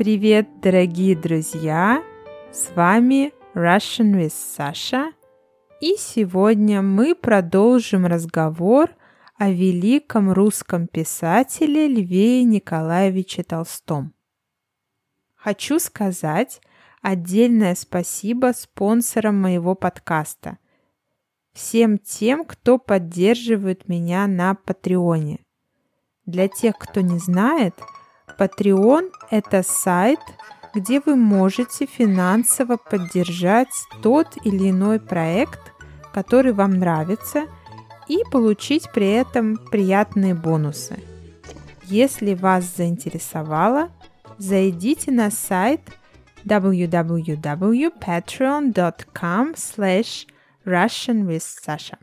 Привет, дорогие друзья! С вами Russian with Sasha. И сегодня мы продолжим разговор о великом русском писателе Льве Николаевиче Толстом. Хочу сказать отдельное спасибо спонсорам моего подкаста, всем тем, кто поддерживает меня на Патреоне. Для тех, кто не знает – Patreon – это сайт, где вы можете финансово поддержать тот или иной проект, который вам нравится, и получить при этом приятные бонусы. Если вас заинтересовало, зайдите на сайт www.patreon.com slash russianwithsasha.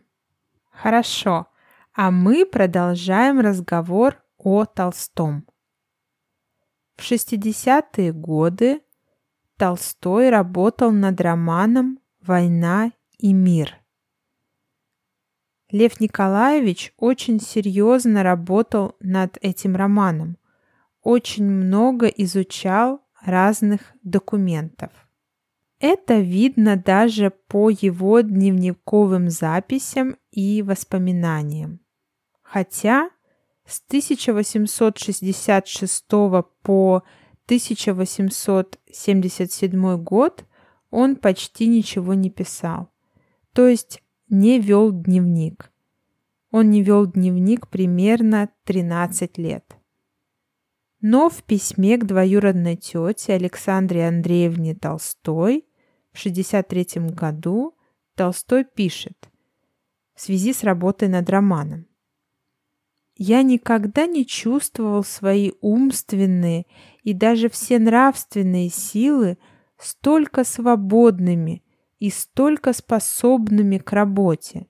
Хорошо, а мы продолжаем разговор о Толстом. В 60-е годы Толстой работал над романом «Война и мир». Лев Николаевич очень серьезно работал над этим романом, очень много изучал разных документов. Это видно даже по его дневниковым записям и воспоминаниям. Хотя с 1866 по 1877 год он почти ничего не писал, то есть не вел дневник. Он не вел дневник примерно 13 лет. Но в письме к двоюродной тете Александре Андреевне Толстой в 1963 году Толстой пишет в связи с работой над романом я никогда не чувствовал свои умственные и даже все нравственные силы столько свободными и столько способными к работе.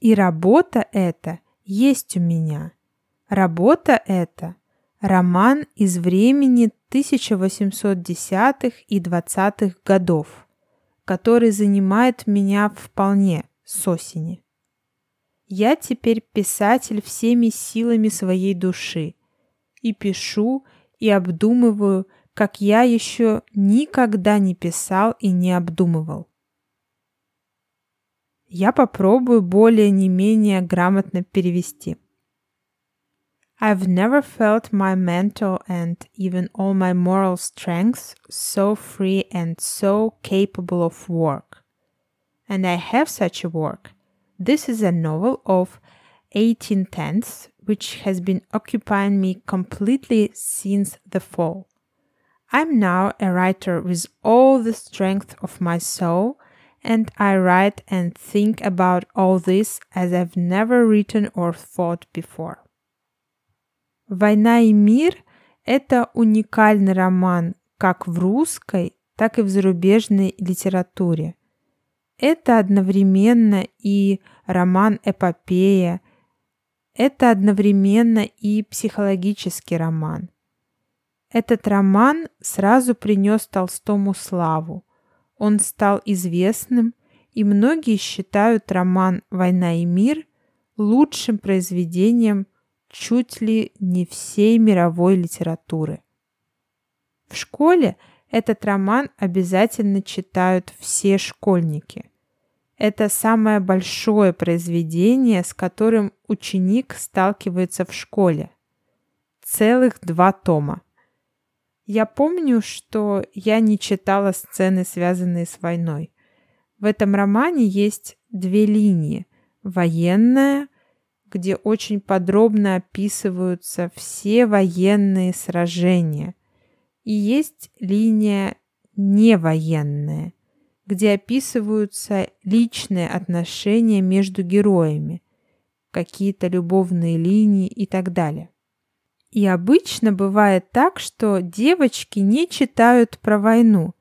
И работа эта есть у меня. Работа эта – роман из времени 1810-х и 20-х годов, который занимает меня вполне с осени. Я теперь писатель всеми силами своей души. И пишу, и обдумываю, как я еще никогда не писал и не обдумывал. Я попробую более не менее грамотно перевести. I've never felt my mental and even all my moral strength so free and so capable of work. And I have such a work. This is a novel of 1810s which has been occupying me completely since the fall. I'm now a writer with all the strength of my soul, and I write and think about all this as I've never written or thought before. «Война и мир» — это уникальный роман как в русской, так и в зарубежной литературе – Это одновременно и роман-эпопея, это одновременно и психологический роман. Этот роман сразу принес Толстому славу. Он стал известным, и многие считают роман «Война и мир» лучшим произведением чуть ли не всей мировой литературы. В школе – этот роман обязательно читают все школьники. Это самое большое произведение, с которым ученик сталкивается в школе. Целых два тома. Я помню, что я не читала сцены, связанные с войной. В этом романе есть две линии. Военная, где очень подробно описываются все военные сражения – и есть линия невоенная, где описываются личные отношения между героями, какие-то любовные линии и так далее. И обычно бывает так, что девочки не читают про войну,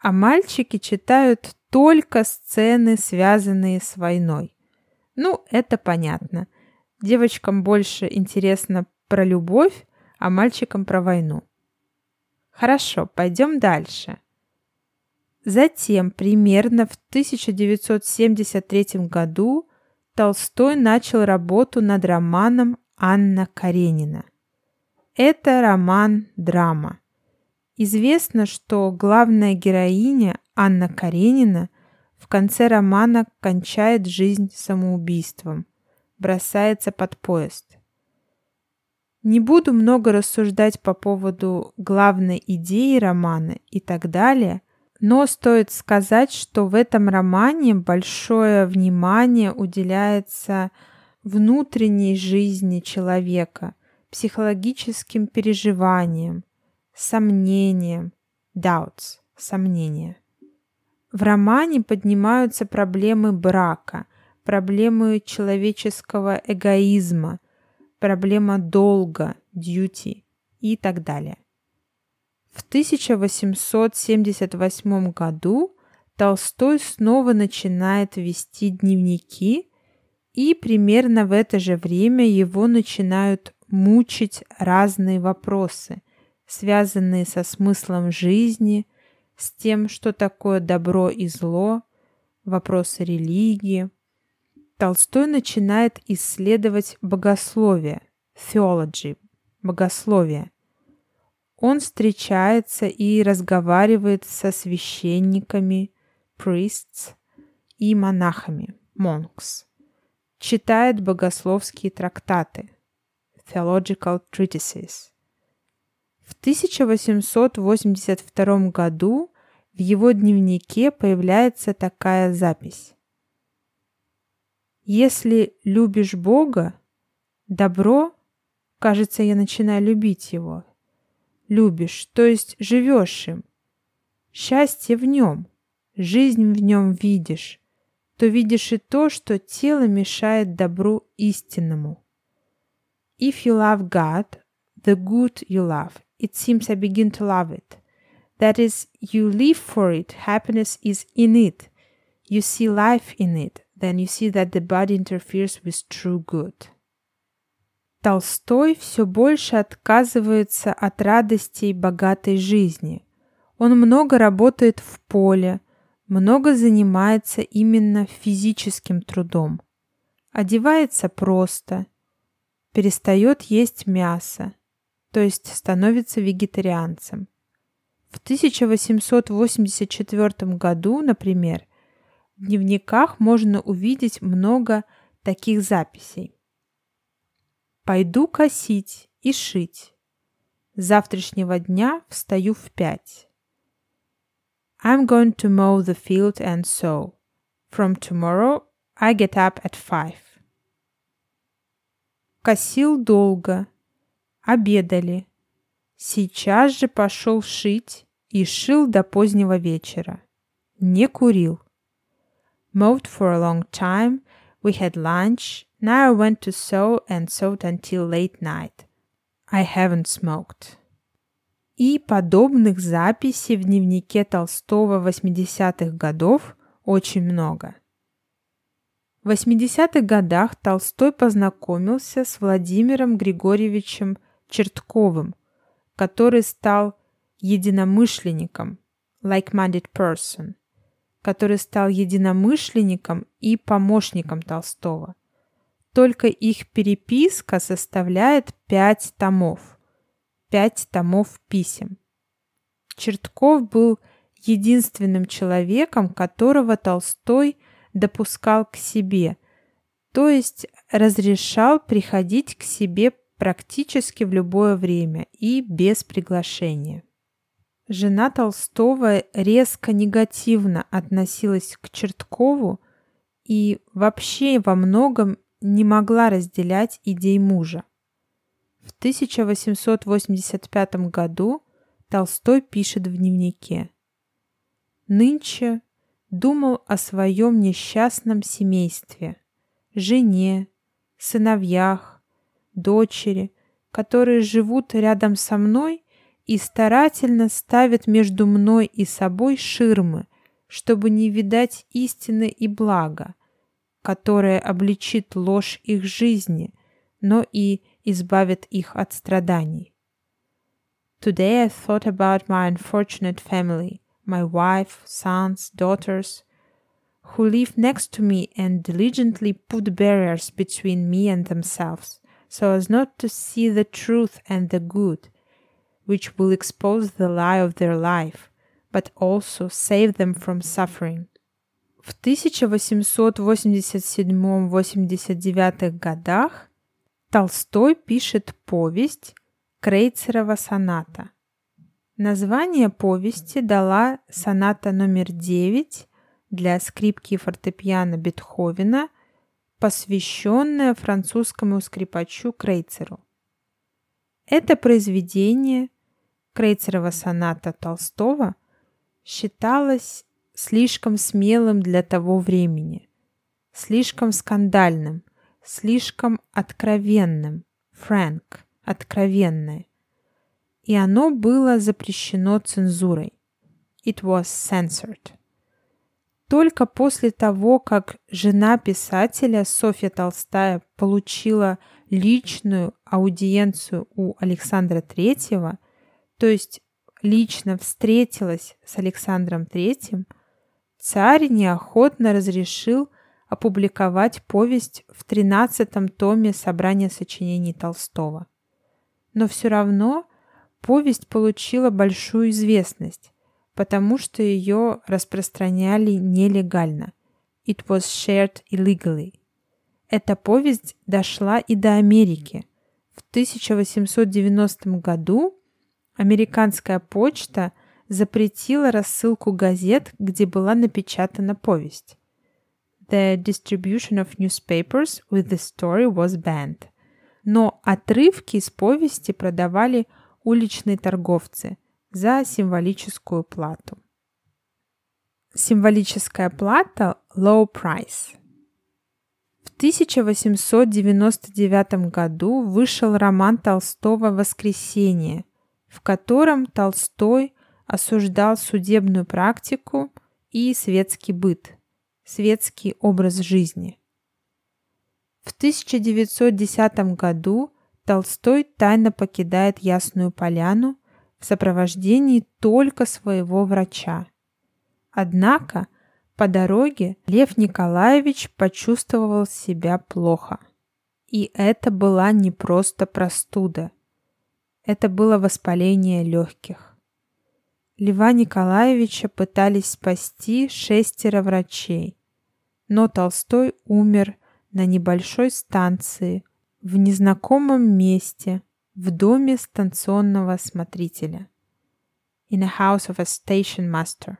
а мальчики читают только сцены, связанные с войной. Ну, это понятно. Девочкам больше интересно про любовь, а мальчикам про войну. Хорошо, пойдем дальше. Затем, примерно в 1973 году, Толстой начал работу над романом Анна Каренина. Это роман-драма. Известно, что главная героиня Анна Каренина в конце романа кончает жизнь самоубийством, бросается под поезд. Не буду много рассуждать по поводу главной идеи романа и так далее, но стоит сказать, что в этом романе большое внимание уделяется внутренней жизни человека, психологическим переживаниям, сомнениям, doubts, сомнения. В романе поднимаются проблемы брака, проблемы человеческого эгоизма, проблема долга, duty и так далее. В 1878 году Толстой снова начинает вести дневники, и примерно в это же время его начинают мучить разные вопросы, связанные со смыслом жизни, с тем, что такое добро и зло, вопросы религии. Толстой начинает исследовать богословие, theology, богословие. Он встречается и разговаривает со священниками, priests, и монахами, monks. Читает богословские трактаты, theological treatises. В 1882 году в его дневнике появляется такая запись. Если любишь Бога, добро, кажется, я начинаю любить его. Любишь, то есть живешь им. Счастье в нем, жизнь в нем видишь, то видишь и то, что тело мешает добру истинному. If you love God, the good you love, it seems I begin to love it. That is, you live for it, happiness is in it. You see life in it, then you see that the body interferes with true good. Толстой все больше отказывается от радостей богатой жизни. Он много работает в поле, много занимается именно физическим трудом. Одевается просто, перестает есть мясо, то есть становится вегетарианцем. В 1884 году, например, дневниках можно увидеть много таких записей. «Пойду косить и шить. Завтрашнего дня встаю в пять. I'm going to mow the field and sow. From tomorrow I get up at five. Косил долго, Обедали. Сейчас же пошел шить и шил до позднего вечера. Не курил. Mowed for a long time. We had lunch. Now I went to sew and sewed until late night. I haven't smoked. И подобных записей в дневнике Толстого 80-х годов очень много. В 80-х годах Толстой познакомился с Владимиром Григорьевичем Чертковым, который стал единомышленником, like-minded person, который стал единомышленником и помощником Толстого. Только их переписка составляет пять томов. Пять томов писем. Чертков был единственным человеком, которого Толстой допускал к себе, то есть разрешал приходить к себе практически в любое время и без приглашения. Жена Толстого резко негативно относилась к Черткову и вообще во многом не могла разделять идей мужа. В 1885 году Толстой пишет в дневнике «Нынче думал о своем несчастном семействе, жене, сыновьях, дочери, которые живут рядом со мной и старательно ставят между мной и собой ширмы, чтобы не видать истины и блага, которое обличит ложь их жизни, но и избавит их от страданий. Today I thought about my unfortunate family, my wife, sons, daughters, who live next to me and diligently put barriers between me and themselves so as not to see the truth and the good, which will expose the lie of their life, but also save them from suffering. В 1887-89 годах Толстой пишет повесть Крейцерова соната. Название повести дала соната номер 9 для скрипки и фортепиано Бетховена, посвященная французскому скрипачу Крейцеру. Это произведение Крейцерова соната Толстого считалось слишком смелым для того времени, слишком скандальным, слишком откровенным, фрэнк, откровенное и оно было запрещено цензурой. It was censored. Только после того, как жена писателя Софья Толстая получила личную аудиенцию у Александра III, то есть лично встретилась с Александром III, царь неохотно разрешил опубликовать повесть в 13 томе собрания сочинений Толстого. Но все равно Повесть получила большую известность, потому что ее распространяли нелегально. It was shared illegally. Эта повесть дошла и до Америки. В 1890 году американская почта запретила рассылку газет, где была напечатана повесть. The distribution of newspapers with the story was banned. Но отрывки из повести продавали уличные торговцы за символическую плату. Символическая плата – low price. В 1899 году вышел роман Толстого «Воскресенье», в котором Толстой осуждал судебную практику и светский быт, светский образ жизни. В 1910 году Толстой тайно покидает Ясную Поляну в сопровождении только своего врача. Однако по дороге Лев Николаевич почувствовал себя плохо. И это была не просто простуда. Это было воспаление легких. Льва Николаевича пытались спасти шестеро врачей, но Толстой умер на небольшой станции в незнакомом месте, в доме станционного смотрителя. In a house of a station master.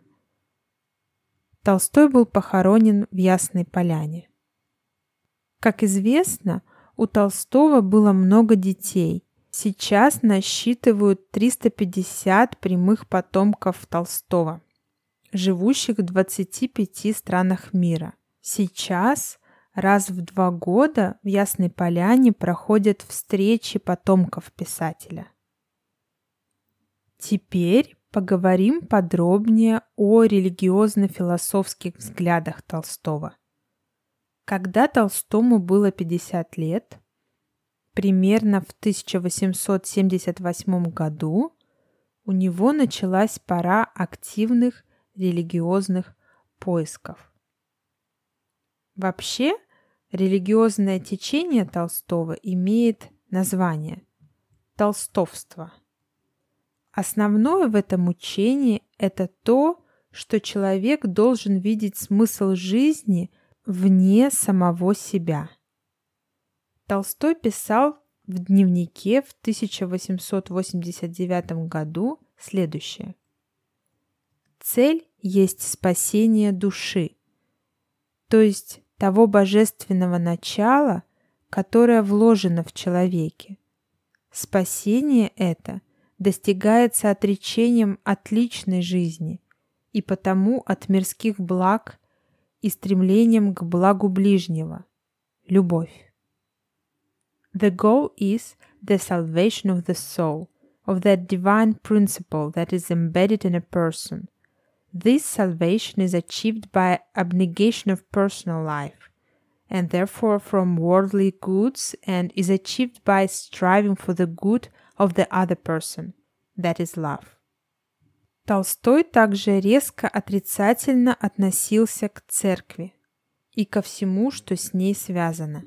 Толстой был похоронен в Ясной Поляне. Как известно, у Толстого было много детей. Сейчас насчитывают 350 прямых потомков Толстого, живущих в 25 странах мира. Сейчас Раз в два года в Ясной Поляне проходят встречи потомков писателя. Теперь поговорим подробнее о религиозно-философских взглядах Толстого. Когда Толстому было 50 лет, примерно в 1878 году, у него началась пора активных религиозных поисков. Вообще, религиозное течение Толстого имеет название толстовство. Основное в этом учении – это то, что человек должен видеть смысл жизни вне самого себя. Толстой писал в дневнике в 1889 году следующее. Цель есть спасение души, то есть того божественного начала, которое вложено в человеке. Спасение это достигается отречением от личной жизни и потому от мирских благ и стремлением к благу ближнего – любовь. The goal is the salvation of the soul, of that divine principle that is embedded in a person – This salvation is achieved by abnegation of personal life, and therefore from worldly goods, and is achieved by striving for the good of the other person, that is love. Толстой также резко отрицательно относился к церкви и ко всему, что с ней связано.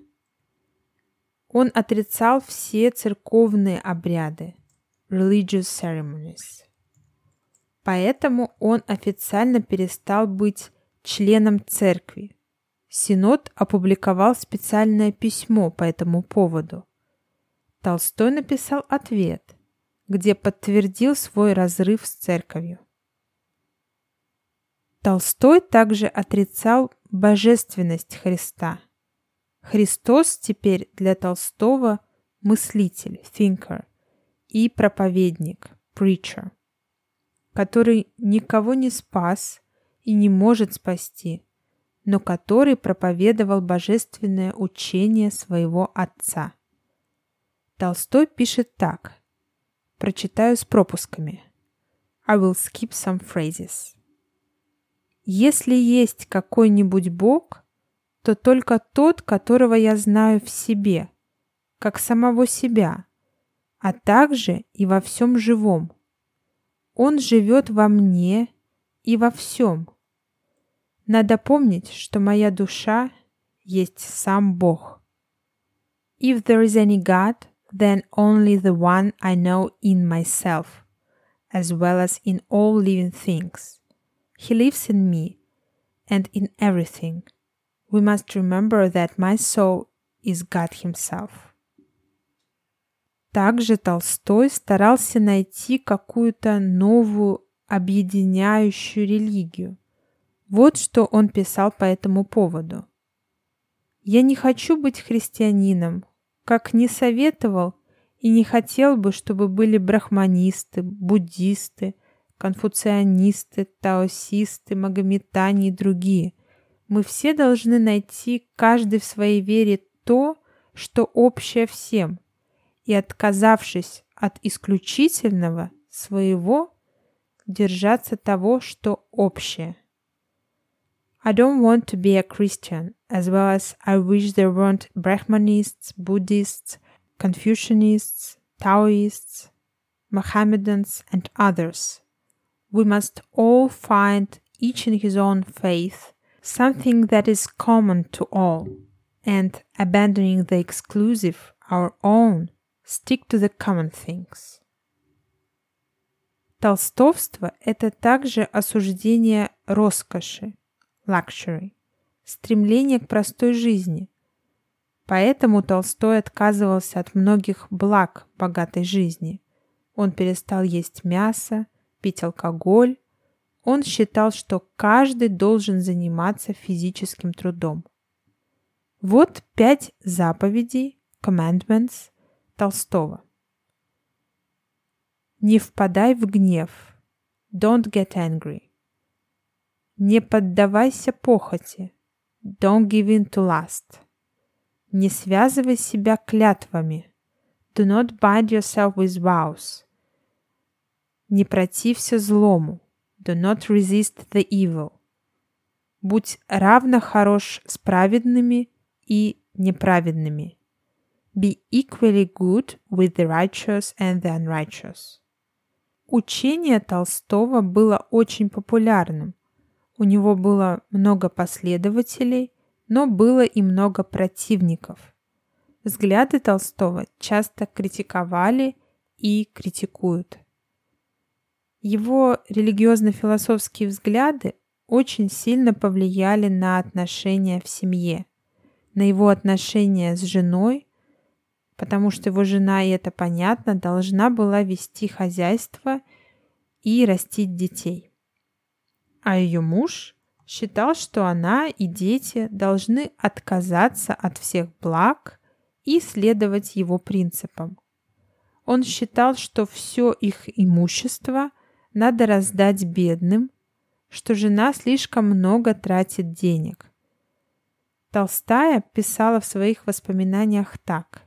Он отрицал все церковные обряды, religious ceremonies. Поэтому он официально перестал быть членом церкви. Синод опубликовал специальное письмо по этому поводу. Толстой написал ответ, где подтвердил свой разрыв с церковью. Толстой также отрицал божественность Христа. Христос теперь для Толстого мыслитель, thinker, и проповедник, preacher, который никого не спас и не может спасти, но который проповедовал божественное учение своего отца. Толстой пишет так. Прочитаю с пропусками. I will skip some phrases. Если есть какой-нибудь Бог, то только тот, которого я знаю в себе, как самого себя, а также и во всем живом. Он живет во мне и во всем. Надо помнить, что моя душа есть сам Бог. If there is any God, then only the one I know in myself, as well as in all living things. He lives in me and in everything. We must remember that my soul is God Himself. Также Толстой старался найти какую-то новую объединяющую религию. Вот что он писал по этому поводу. «Я не хочу быть христианином, как не советовал и не хотел бы, чтобы были брахманисты, буддисты, конфуцианисты, таосисты, магометане и другие. Мы все должны найти каждый в своей вере то, что общее всем, и, отказавшись от исключительного своего, держаться того, что общее. I don't want to be a Christian, as well as I wish there weren't Brahmanists, Buddhists, Confucianists, Taoists, Mohammedans, and others. We must all find, each in his own faith, something that is common to all, and abandoning the exclusive, our own, stick to the common things. Толстовство – это также осуждение роскоши, luxury, стремление к простой жизни. Поэтому Толстой отказывался от многих благ богатой жизни. Он перестал есть мясо, пить алкоголь. Он считал, что каждый должен заниматься физическим трудом. Вот пять заповедей, commandments, Толстого. Не впадай в гнев. Don't get angry. Не поддавайся похоти. Don't give in to lust. Не связывай себя клятвами. Do not bind yourself with vows. Не протився злому. Do not resist the evil. Будь равно хорош с праведными и неправедными. Be equally good with the righteous and the unrighteous. Учение Толстого было очень популярным – у него было много последователей, но было и много противников. Взгляды Толстого часто критиковали и критикуют. Его религиозно-философские взгляды очень сильно повлияли на отношения в семье, на его отношения с женой, потому что его жена, и это понятно, должна была вести хозяйство и растить детей а ее муж считал, что она и дети должны отказаться от всех благ и следовать его принципам. Он считал, что все их имущество надо раздать бедным, что жена слишком много тратит денег. Толстая писала в своих воспоминаниях так.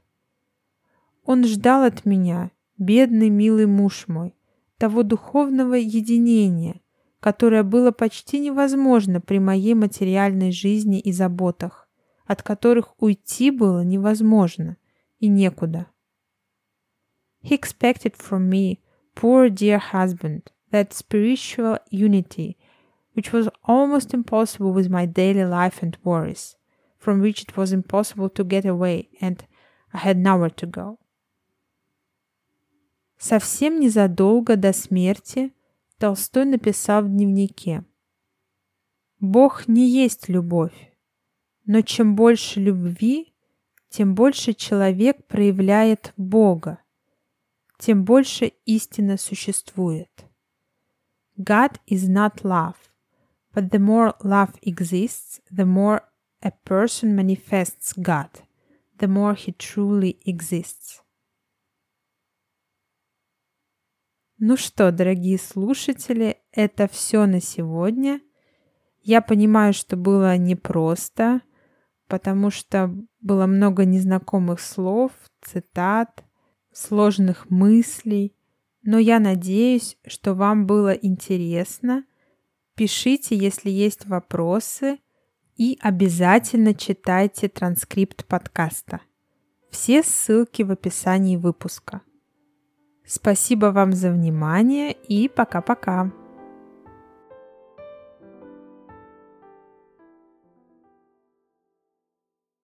«Он ждал от меня, бедный милый муж мой, того духовного единения, которое было почти невозможно при моей материальной жизни и заботах, от которых уйти было невозможно и некуда. He expected from me, poor dear husband, that spiritual unity which was almost impossible with my daily life and worries, from which it was impossible to get away, and I had nowhere to go. Совсем незадолго до смерти Толстой написал в дневнике «Бог не есть любовь, но чем больше любви, тем больше человек проявляет Бога, тем больше истина существует. God is not love, but the more love exists, the more a person manifests God, the more he truly exists. Ну что, дорогие слушатели, это все на сегодня. Я понимаю, что было непросто, потому что было много незнакомых слов, цитат, сложных мыслей. Но я надеюсь, что вам было интересно. Пишите, если есть вопросы, и обязательно читайте транскрипт подкаста. Все ссылки в описании выпуска. Спасибо вам за внимание и пока-пока.